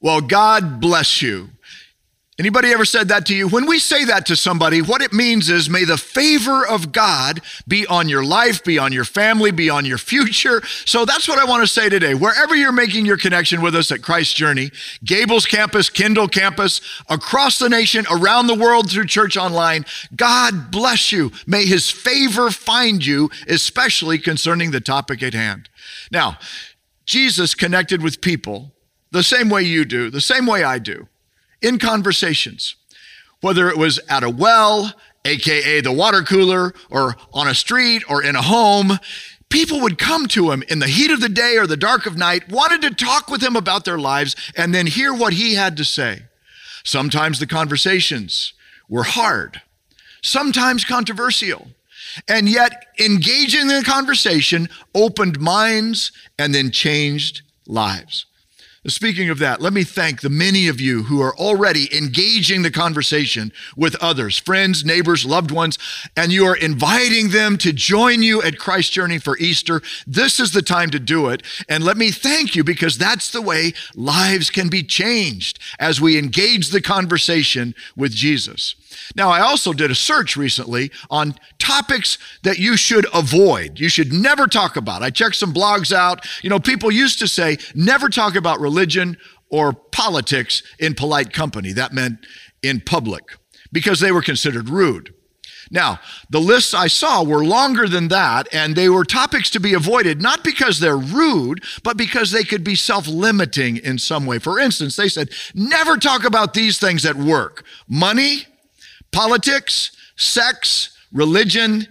Well, God bless you. Anybody ever said that to you? When we say that to somebody, what it means is may the favor of God be on your life, be on your family, be on your future. So that's what I want to say today. Wherever you're making your connection with us at Christ Journey, Gables campus, Kendall campus, across the nation, around the world through church online, God bless you. May his favor find you, especially concerning the topic at hand. Now, Jesus connected with people the same way you do, the same way I do in conversations, whether it was at a well, AKA the water cooler, or on a street or in a home. People would come to him in the heat of the day or the dark of night, wanted to talk with him about their lives and then hear what he had to say. Sometimes the conversations were hard, sometimes controversial. And yet, engaging in the conversation opened minds and then changed lives. Speaking of that, let me thank the many of you who are already engaging the conversation with others, friends, neighbors, loved ones, and you are inviting them to join you at Christ Journey for Easter. This is the time to do it. And let me thank you because that's the way lives can be changed as we engage the conversation with Jesus. Now, I also did a search recently on topics that you should avoid, you should never talk about. I checked some blogs out. You know, people used to say, never talk about religion or politics in polite company. That meant in public because they were considered rude. Now, the lists I saw were longer than that, and they were topics to be avoided, not because they're rude, but because they could be self limiting in some way. For instance, they said, never talk about these things at work money, politics, sex, religion,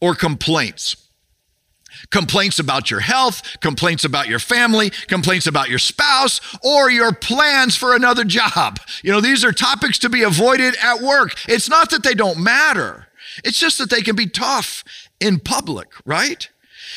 or complaints. Complaints about your health, complaints about your family, complaints about your spouse, or your plans for another job. You know, these are topics to be avoided at work. It's not that they don't matter, it's just that they can be tough in public, right?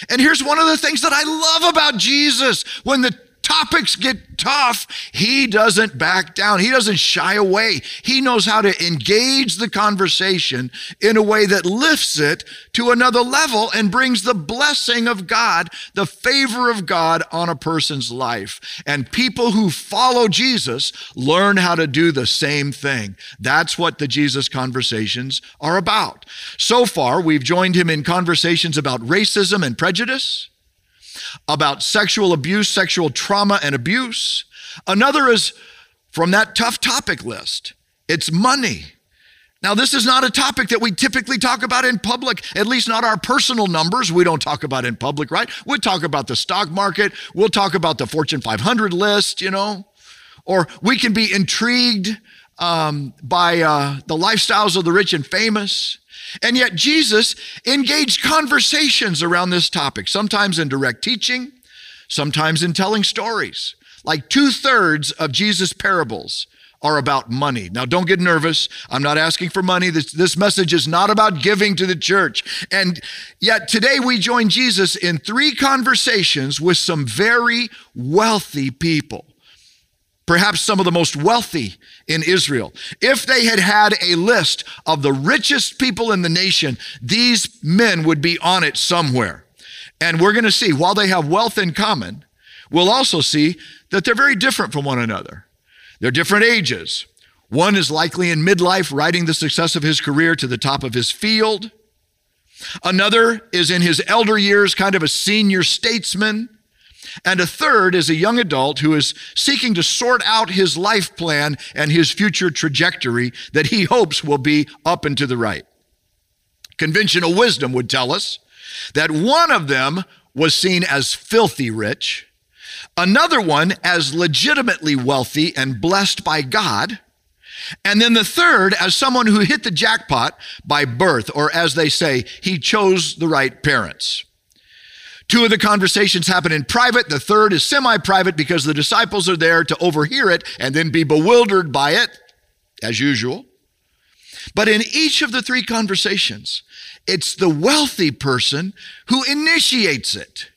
And here's one of the things that I love about Jesus when the topics get tough, he doesn't back down. He doesn't shy away. He knows how to engage the conversation in a way that lifts it to another level and brings the blessing of God, the favor of God on a person's life. And people who follow Jesus learn how to do the same thing. That's what the Jesus conversations are about. So far, we've joined him in conversations about racism and prejudice about sexual abuse, sexual trauma, and abuse. Another is from that tough topic list it's money. Now, this is not a topic that we typically talk about in public, at least not our personal numbers. We don't talk about in public, right? We'll talk about the stock market. We'll talk about the Fortune 500 list, you know, or we can be intrigued um, by uh, the lifestyles of the rich and famous. And yet, Jesus engaged conversations around this topic, sometimes in direct teaching, sometimes in telling stories. Like two thirds of Jesus' parables are about money. Now, don't get nervous. I'm not asking for money. This, this message is not about giving to the church. And yet, today we join Jesus in three conversations with some very wealthy people perhaps some of the most wealthy in Israel. If they had had a list of the richest people in the nation, these men would be on it somewhere. And we're going to see, while they have wealth in common, we'll also see that they're very different from one another. They're different ages. One is likely in midlife, riding the success of his career to the top of his field. Another is in his elder years, kind of a senior statesman. And a third is a young adult who is seeking to sort out his life plan and his future trajectory that he hopes will be up and to the right. Conventional wisdom would tell us that one of them was seen as filthy rich, another one as legitimately wealthy and blessed by God, and then the third as someone who hit the jackpot by birth, or as they say, he chose the right parents. Two of the conversations happen in private. The third is semi private because the disciples are there to overhear it and then be bewildered by it, as usual. But in each of the three conversations, it's the wealthy person who initiates it.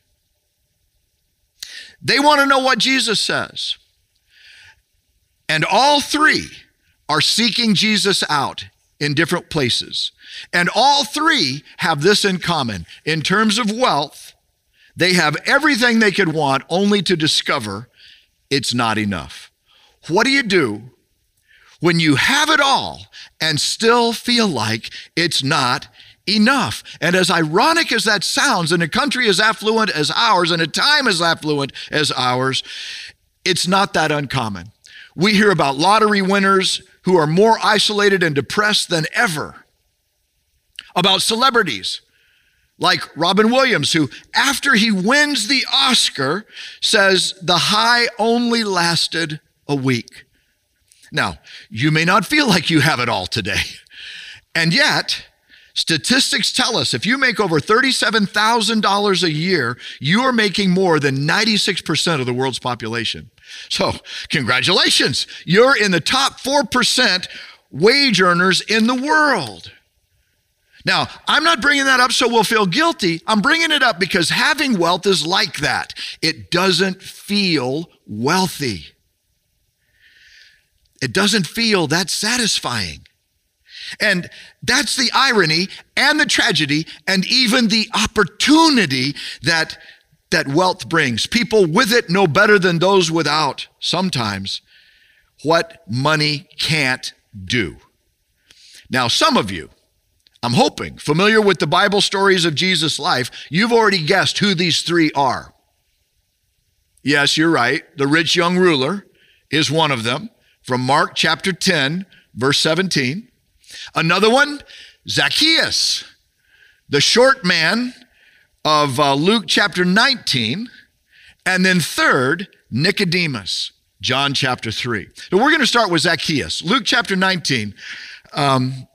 They want to know what Jesus says. And all three are seeking Jesus out in different places. And all three have this in common in terms of wealth they have everything they could want only to discover it's not enough. What do you do when you have it all and still feel like it's not enough. And as ironic as that sounds, in a country as affluent as ours, in a time as affluent as ours, it's not that uncommon. We hear about lottery winners who are more isolated and depressed than ever, about celebrities like Robin Williams, who, after he wins the Oscar, says the high only lasted a week. Now, you may not feel like you have it all today. And yet, statistics tell us if you make over $37,000 a year, you are making more than 96% of the world's population. So, congratulations. You're in the top 4% wage earners in the world. Now, I'm not bringing that up so we'll feel guilty. I'm bringing it up because having wealth is like that. It doesn't feel wealthy. It doesn't feel that satisfying. And that's the irony and the tragedy and even the opportunity that, that wealth brings. People with it know better than those without sometimes what money can't do. Now, some of you, I'm hoping, familiar with the Bible stories of Jesus' life, you've already guessed who these three are. Yes, you're right. The rich young ruler is one of them from Mark chapter 10, verse 17. Another one, Zacchaeus, the short man of uh, Luke chapter 19. And then third, Nicodemus, John chapter 3. So we're going to start with Zacchaeus, Luke chapter 19. Um,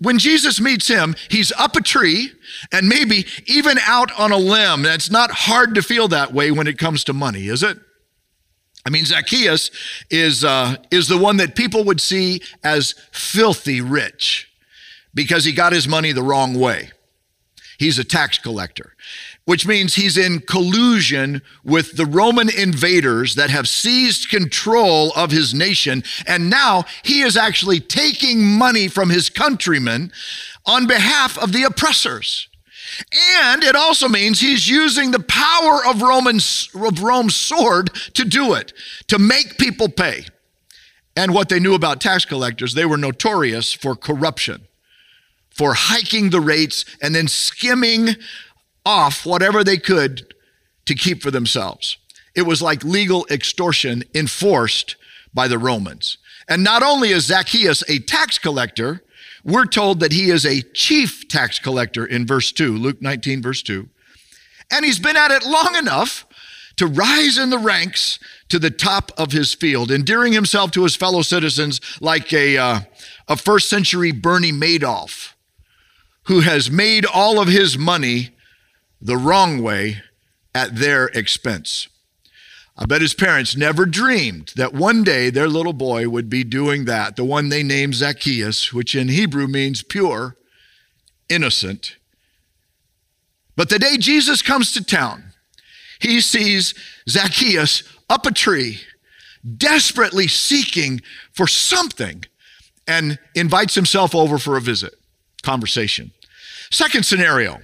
when Jesus meets him, he's up a tree and maybe even out on a limb. It's not hard to feel that way when it comes to money, is it? I mean, Zacchaeus is, uh, is the one that people would see as filthy rich because he got his money the wrong way. He's a tax collector, which means he's in collusion with the Roman invaders that have seized control of his nation. And now he is actually taking money from his countrymen on behalf of the oppressors. And it also means he's using the power of, Roman's, of Rome's sword to do it, to make people pay. And what they knew about tax collectors, they were notorious for corruption, for hiking the rates and then skimming off whatever they could to keep for themselves. It was like legal extortion enforced by the Romans. And not only is Zacchaeus a tax collector, we're told that he is a chief tax collector in verse 2, Luke 19, verse 2. And he's been at it long enough to rise in the ranks to the top of his field, endearing himself to his fellow citizens like a, uh, a first century Bernie Madoff, who has made all of his money the wrong way at their expense. I bet his parents never dreamed that one day their little boy would be doing that, the one they named Zacchaeus, which in Hebrew means pure, innocent. But the day Jesus comes to town, he sees Zacchaeus up a tree, desperately seeking for something, and invites himself over for a visit, conversation. Second scenario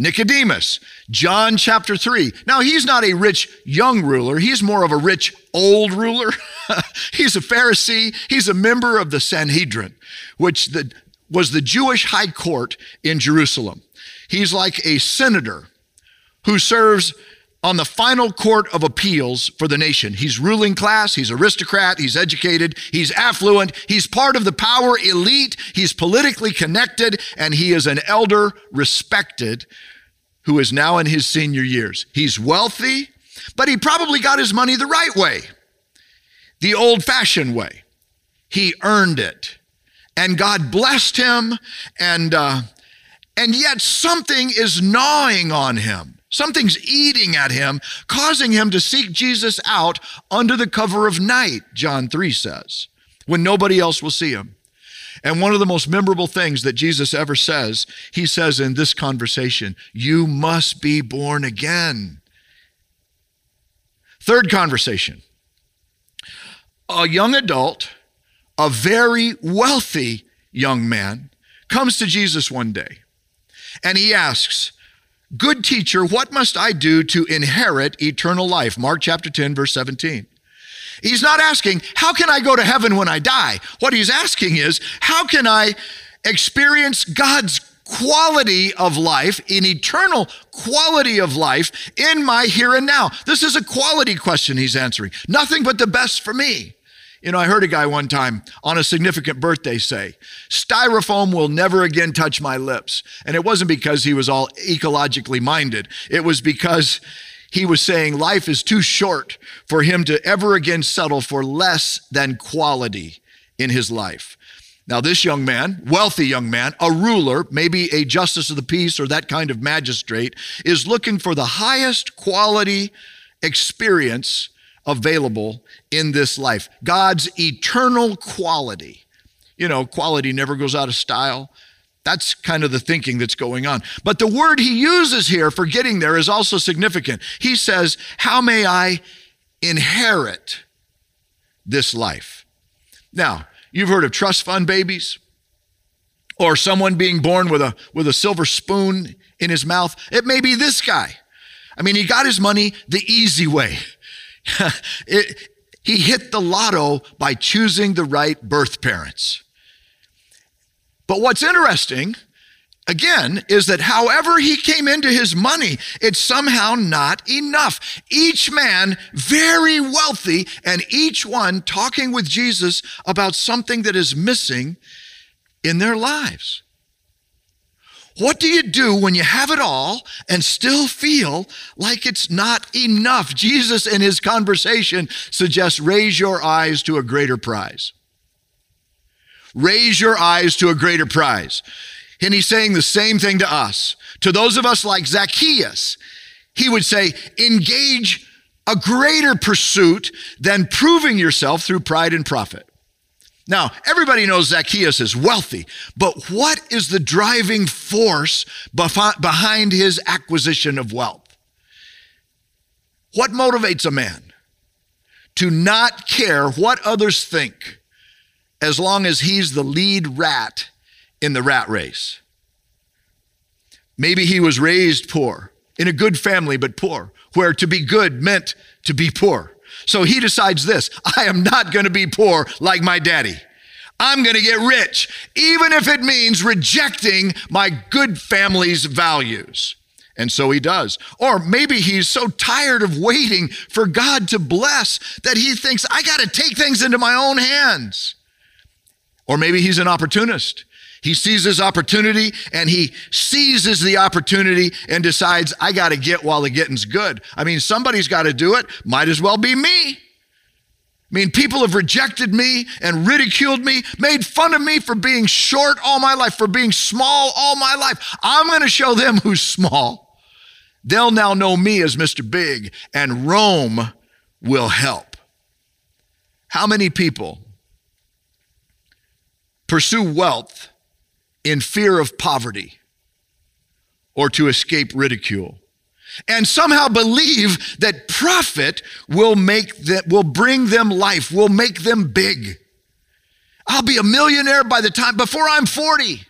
Nicodemus, John chapter 3. Now, he's not a rich young ruler, he's more of a rich old ruler. he's a Pharisee, he's a member of the Sanhedrin, which the, was the Jewish high court in Jerusalem. He's like a senator who serves on the final court of appeals for the nation. He's ruling class, he's aristocrat, he's educated, he's affluent, he's part of the power elite, he's politically connected, and he is an elder respected who is now in his senior years. He's wealthy, but he probably got his money the right way, the old fashioned way. He earned it. And God blessed him, and, uh, and yet something is gnawing on him. Something's eating at him, causing him to seek Jesus out under the cover of night, John 3 says, when nobody else will see him. And one of the most memorable things that Jesus ever says, he says in this conversation, You must be born again. Third conversation a young adult, a very wealthy young man, comes to Jesus one day and he asks, Good teacher, what must I do to inherit eternal life? Mark chapter 10, verse 17. He's not asking, How can I go to heaven when I die? What he's asking is, How can I experience God's quality of life, an eternal quality of life in my here and now? This is a quality question he's answering. Nothing but the best for me. You know, I heard a guy one time on a significant birthday say, Styrofoam will never again touch my lips. And it wasn't because he was all ecologically minded, it was because he was saying life is too short for him to ever again settle for less than quality in his life. Now, this young man, wealthy young man, a ruler, maybe a justice of the peace or that kind of magistrate, is looking for the highest quality experience available in this life God's eternal quality. You know, quality never goes out of style. That's kind of the thinking that's going on. But the word he uses here for getting there is also significant. He says, How may I inherit this life? Now, you've heard of trust fund babies or someone being born with a, with a silver spoon in his mouth. It may be this guy. I mean, he got his money the easy way. it, he hit the lotto by choosing the right birth parents. But what's interesting, again, is that however he came into his money, it's somehow not enough. Each man very wealthy, and each one talking with Jesus about something that is missing in their lives. What do you do when you have it all and still feel like it's not enough? Jesus, in his conversation, suggests raise your eyes to a greater prize. Raise your eyes to a greater prize. And he's saying the same thing to us. To those of us like Zacchaeus, he would say, engage a greater pursuit than proving yourself through pride and profit. Now, everybody knows Zacchaeus is wealthy, but what is the driving force behind his acquisition of wealth? What motivates a man to not care what others think as long as he's the lead rat in the rat race? Maybe he was raised poor, in a good family, but poor, where to be good meant to be poor. So he decides this I am not going to be poor like my daddy. I'm going to get rich, even if it means rejecting my good family's values. And so he does. Or maybe he's so tired of waiting for God to bless that he thinks, I got to take things into my own hands. Or maybe he's an opportunist. He sees his opportunity and he seizes the opportunity and decides, I got to get while the getting's good. I mean, somebody's got to do it. Might as well be me. I mean, people have rejected me and ridiculed me, made fun of me for being short all my life, for being small all my life. I'm going to show them who's small. They'll now know me as Mr. Big, and Rome will help. How many people pursue wealth in fear of poverty or to escape ridicule? and somehow believe that profit will make that will bring them life, will make them big. I'll be a millionaire by the time before I'm 40.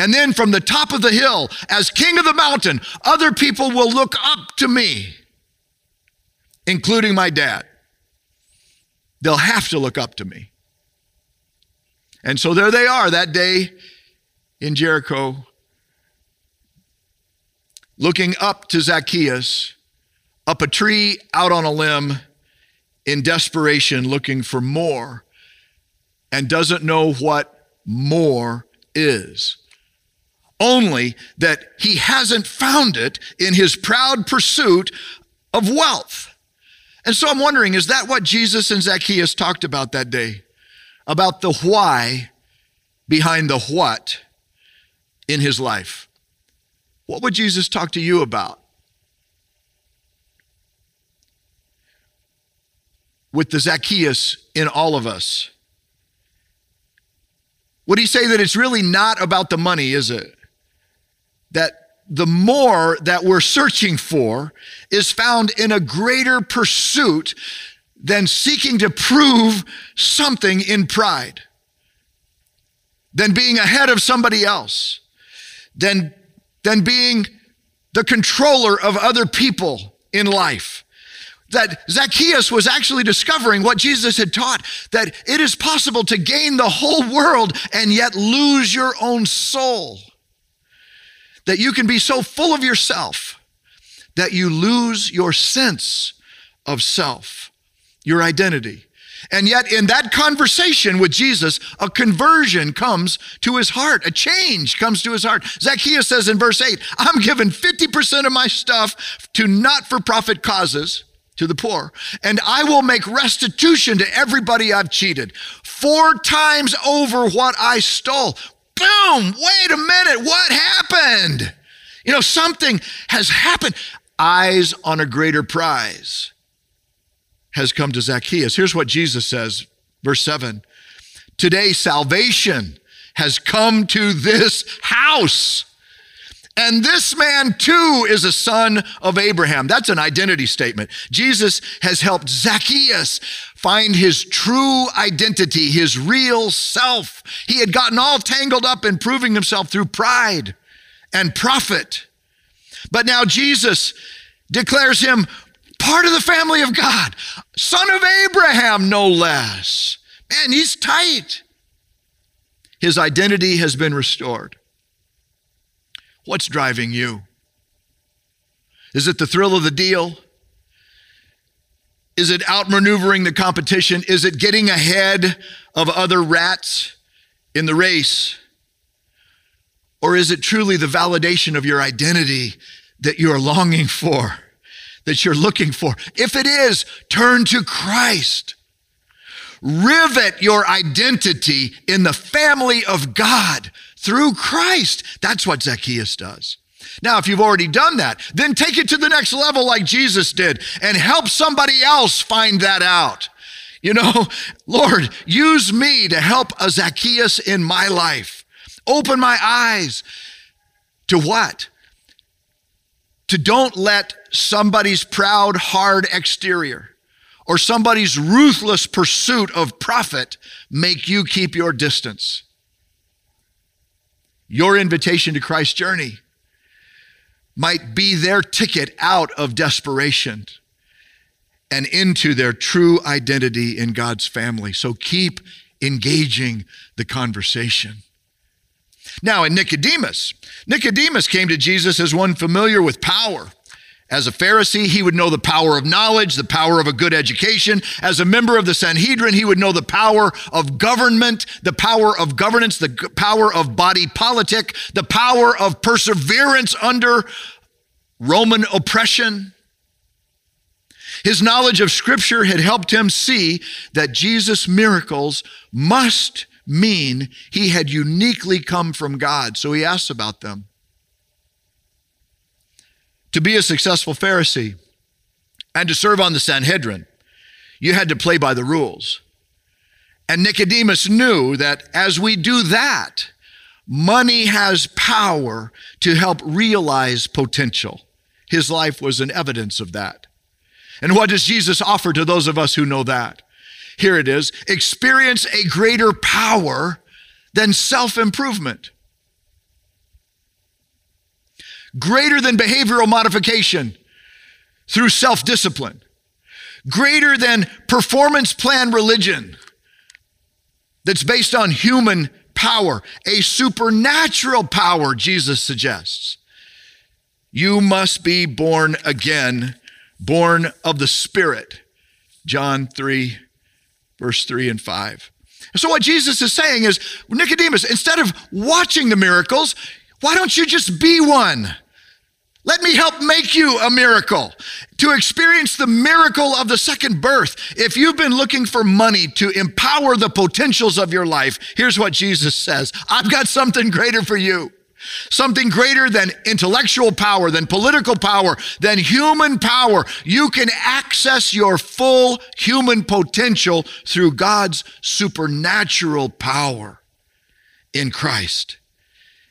And then from the top of the hill, as king of the mountain, other people will look up to me, including my dad. They'll have to look up to me. And so there they are that day in Jericho, looking up to Zacchaeus, up a tree, out on a limb, in desperation, looking for more, and doesn't know what more is. Only that he hasn't found it in his proud pursuit of wealth. And so I'm wondering is that what Jesus and Zacchaeus talked about that day? About the why behind the what in his life? What would Jesus talk to you about? With the Zacchaeus in all of us. Would he say that it's really not about the money, is it? That the more that we're searching for is found in a greater pursuit than seeking to prove something in pride, than being ahead of somebody else, than than being the controller of other people in life. that Zacchaeus was actually discovering what Jesus had taught that it is possible to gain the whole world and yet lose your own soul. That you can be so full of yourself that you lose your sense of self, your identity. And yet, in that conversation with Jesus, a conversion comes to his heart, a change comes to his heart. Zacchaeus says in verse 8, I'm giving 50% of my stuff to not for profit causes to the poor, and I will make restitution to everybody I've cheated. Four times over what I stole. Boom! Wait a minute, what happened? You know, something has happened. Eyes on a greater prize has come to Zacchaeus. Here's what Jesus says, verse 7 Today, salvation has come to this house. And this man too is a son of Abraham. That's an identity statement. Jesus has helped Zacchaeus find his true identity, his real self. He had gotten all tangled up in proving himself through pride and profit. But now Jesus declares him part of the family of God, son of Abraham, no less. Man, he's tight. His identity has been restored. What's driving you? Is it the thrill of the deal? Is it outmaneuvering the competition? Is it getting ahead of other rats in the race? Or is it truly the validation of your identity that you are longing for, that you're looking for? If it is, turn to Christ. Rivet your identity in the family of God through Christ. That's what Zacchaeus does. Now, if you've already done that, then take it to the next level like Jesus did and help somebody else find that out. You know, Lord, use me to help a Zacchaeus in my life. Open my eyes to what? To don't let somebody's proud, hard exterior or somebody's ruthless pursuit of profit make you keep your distance. Your invitation to Christ's journey might be their ticket out of desperation and into their true identity in God's family. So keep engaging the conversation. Now, in Nicodemus, Nicodemus came to Jesus as one familiar with power. As a Pharisee, he would know the power of knowledge, the power of a good education. As a member of the Sanhedrin, he would know the power of government, the power of governance, the power of body politic, the power of perseverance under Roman oppression. His knowledge of Scripture had helped him see that Jesus' miracles must mean he had uniquely come from God. So he asks about them. To be a successful Pharisee and to serve on the Sanhedrin, you had to play by the rules. And Nicodemus knew that as we do that, money has power to help realize potential. His life was an evidence of that. And what does Jesus offer to those of us who know that? Here it is experience a greater power than self improvement greater than behavioral modification through self discipline, greater than performance plan religion that's based on human power, a supernatural power, Jesus suggests. You must be born again, born of the Spirit. John 3, verse 3 and 5. So, what Jesus is saying is, Nicodemus, instead of watching the miracles, why don't you just be one? Let me help make you a miracle. To experience the miracle of the second birth. If you've been looking for money to empower the potentials of your life, here's what Jesus says I've got something greater for you. Something greater than intellectual power, than political power, than human power. You can access your full human potential through God's supernatural power in Christ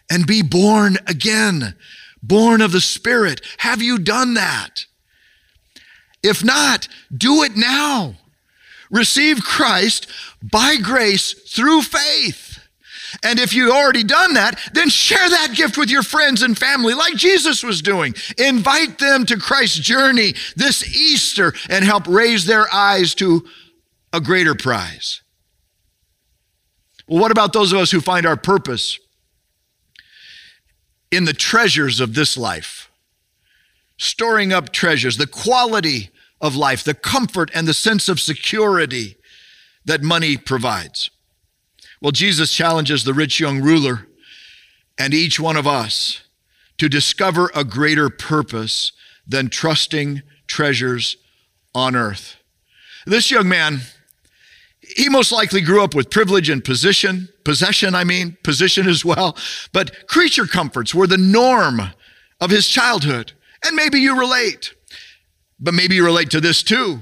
and be born again born of the Spirit. Have you done that? If not, do it now. Receive Christ by grace through faith. And if you've already done that, then share that gift with your friends and family like Jesus was doing. Invite them to Christ's journey this Easter and help raise their eyes to a greater prize. Well, what about those of us who find our purpose in the treasures of this life? Storing up treasures, the quality of life, the comfort and the sense of security that money provides. Well, Jesus challenges the rich young ruler and each one of us to discover a greater purpose than trusting treasures on earth. This young man, he most likely grew up with privilege and position, possession, I mean, position as well, but creature comforts were the norm of his childhood. And maybe you relate, but maybe you relate to this too.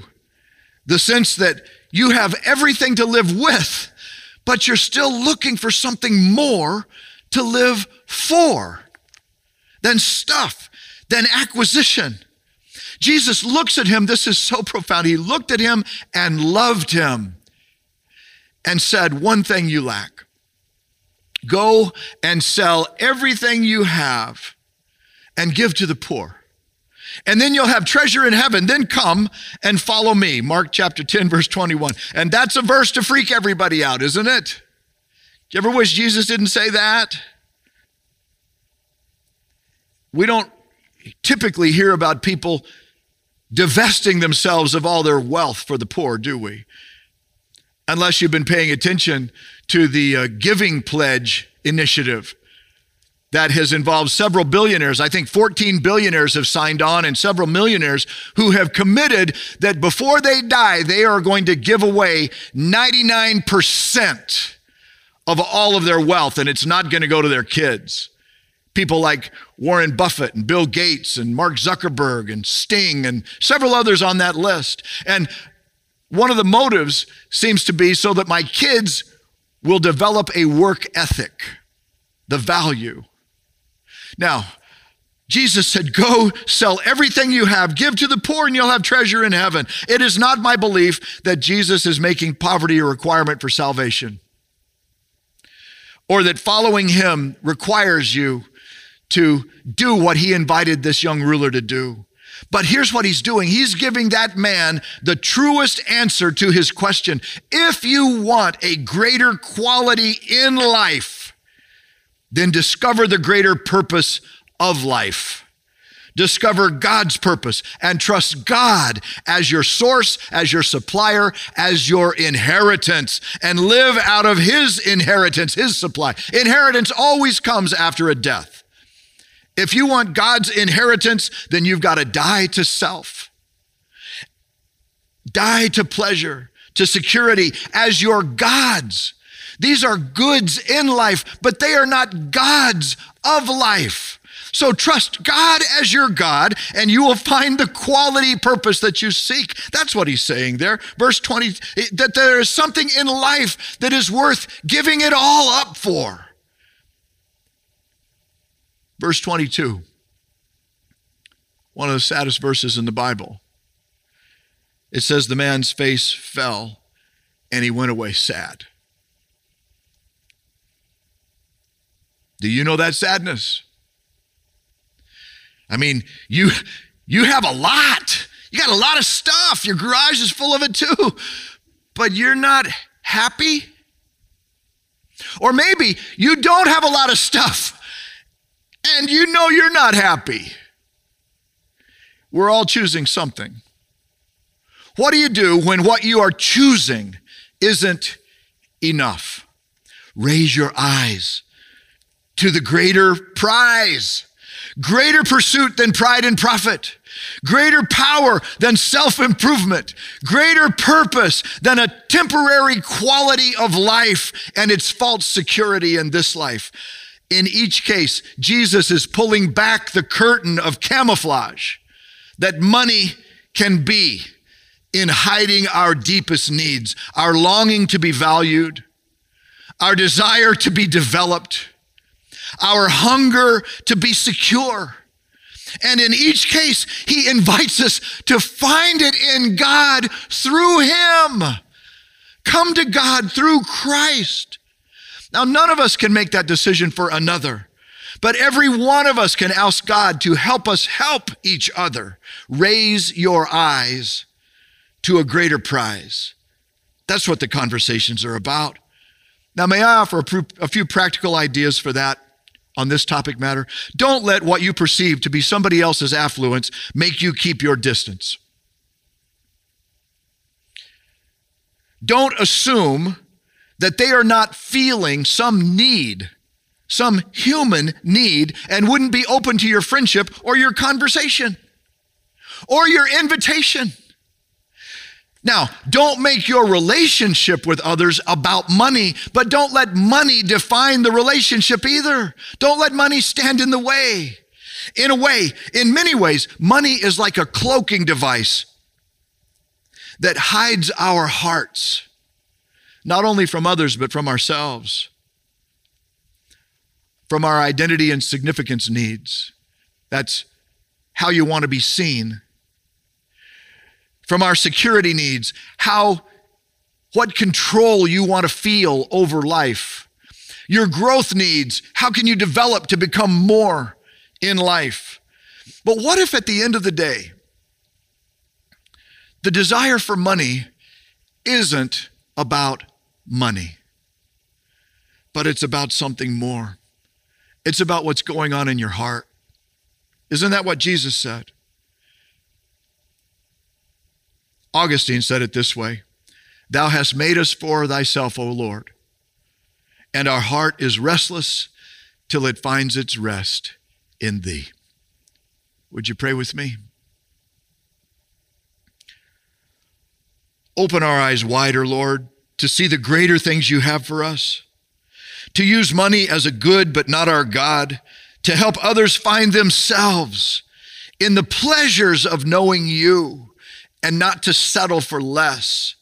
The sense that you have everything to live with, but you're still looking for something more to live for than stuff, than acquisition. Jesus looks at him. This is so profound. He looked at him and loved him and said, One thing you lack go and sell everything you have and give to the poor and then you'll have treasure in heaven. Then come and follow me. Mark chapter 10, verse 21. And that's a verse to freak everybody out, isn't it? Do you ever wish Jesus didn't say that? We don't typically hear about people divesting themselves of all their wealth for the poor, do we? Unless you've been paying attention to the uh, Giving Pledge initiative that has involved several billionaires. I think 14 billionaires have signed on and several millionaires who have committed that before they die, they are going to give away 99% of all of their wealth, and it's not going to go to their kids. People like Warren Buffett and Bill Gates and Mark Zuckerberg and Sting and several others on that list. And one of the motives seems to be so that my kids will develop a work ethic, the value now, Jesus said, Go sell everything you have, give to the poor, and you'll have treasure in heaven. It is not my belief that Jesus is making poverty a requirement for salvation or that following him requires you to do what he invited this young ruler to do. But here's what he's doing he's giving that man the truest answer to his question. If you want a greater quality in life, then discover the greater purpose of life. Discover God's purpose and trust God as your source, as your supplier, as your inheritance, and live out of His inheritance, His supply. Inheritance always comes after a death. If you want God's inheritance, then you've got to die to self, die to pleasure, to security as your God's. These are goods in life, but they are not gods of life. So trust God as your God, and you will find the quality purpose that you seek. That's what he's saying there. Verse 20 that there is something in life that is worth giving it all up for. Verse 22, one of the saddest verses in the Bible. It says, The man's face fell and he went away sad. Do you know that sadness? I mean, you you have a lot. You got a lot of stuff. Your garage is full of it too. But you're not happy? Or maybe you don't have a lot of stuff and you know you're not happy. We're all choosing something. What do you do when what you are choosing isn't enough? Raise your eyes to the greater prize, greater pursuit than pride and profit, greater power than self improvement, greater purpose than a temporary quality of life and its false security in this life. In each case, Jesus is pulling back the curtain of camouflage that money can be in hiding our deepest needs, our longing to be valued, our desire to be developed, our hunger to be secure. And in each case, he invites us to find it in God through him. Come to God through Christ. Now, none of us can make that decision for another, but every one of us can ask God to help us help each other raise your eyes to a greater prize. That's what the conversations are about. Now, may I offer a few practical ideas for that on this topic matter? Don't let what you perceive to be somebody else's affluence make you keep your distance. Don't assume that they are not feeling some need, some human need, and wouldn't be open to your friendship or your conversation or your invitation. Now, don't make your relationship with others about money, but don't let money define the relationship either. Don't let money stand in the way. In a way, in many ways, money is like a cloaking device that hides our hearts, not only from others, but from ourselves, from our identity and significance needs. That's how you want to be seen from our security needs, how what control you want to feel over life. Your growth needs, how can you develop to become more in life? But what if at the end of the day, the desire for money isn't about money, but it's about something more? It's about what's going on in your heart. Isn't that what Jesus said? Augustine said it this way Thou hast made us for thyself, O Lord, and our heart is restless till it finds its rest in thee. Would you pray with me? Open our eyes wider, Lord, to see the greater things you have for us, to use money as a good but not our God, to help others find themselves in the pleasures of knowing you and not to settle for less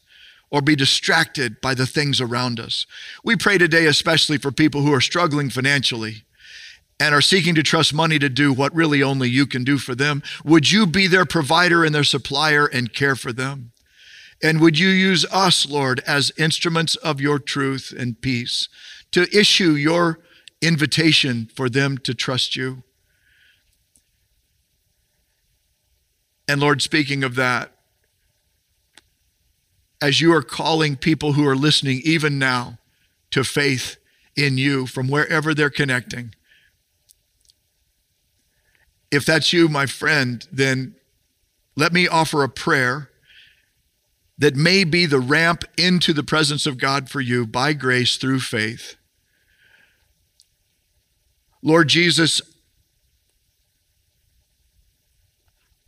or be distracted by the things around us. We pray today, especially for people who are struggling financially and are seeking to trust money to do what really only you can do for them. Would you be their provider and their supplier and care for them? And would you use us, Lord, as instruments of your truth and peace to issue your invitation for them to trust you? And Lord, speaking of that, as you are calling people who are listening even now to faith in you from wherever they're connecting. If that's you, my friend, then let me offer a prayer that may be the ramp into the presence of God for you by grace through faith. Lord Jesus,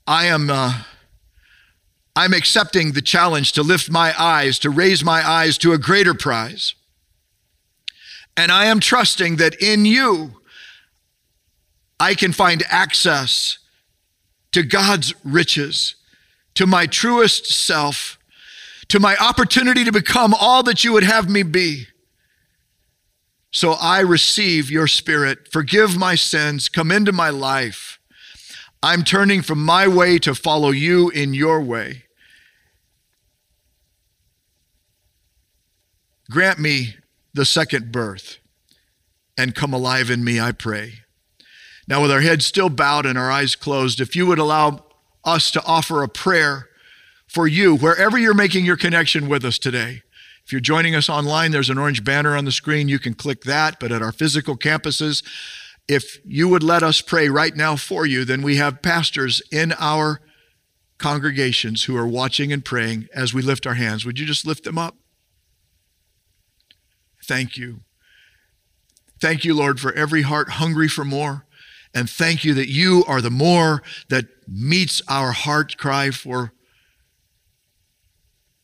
I am. Uh, I'm accepting the challenge to lift my eyes, to raise my eyes to a greater prize. And I am trusting that in you, I can find access to God's riches, to my truest self, to my opportunity to become all that you would have me be. So I receive your spirit. Forgive my sins. Come into my life. I'm turning from my way to follow you in your way. Grant me the second birth and come alive in me, I pray. Now, with our heads still bowed and our eyes closed, if you would allow us to offer a prayer for you, wherever you're making your connection with us today. If you're joining us online, there's an orange banner on the screen. You can click that. But at our physical campuses, if you would let us pray right now for you, then we have pastors in our congregations who are watching and praying as we lift our hands. Would you just lift them up? Thank you. Thank you, Lord, for every heart hungry for more. And thank you that you are the more that meets our heart cry for,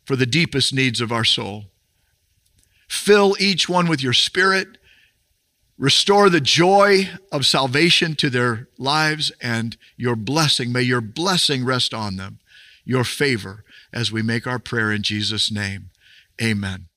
for the deepest needs of our soul. Fill each one with your spirit Restore the joy of salvation to their lives and your blessing. May your blessing rest on them, your favor, as we make our prayer in Jesus' name. Amen.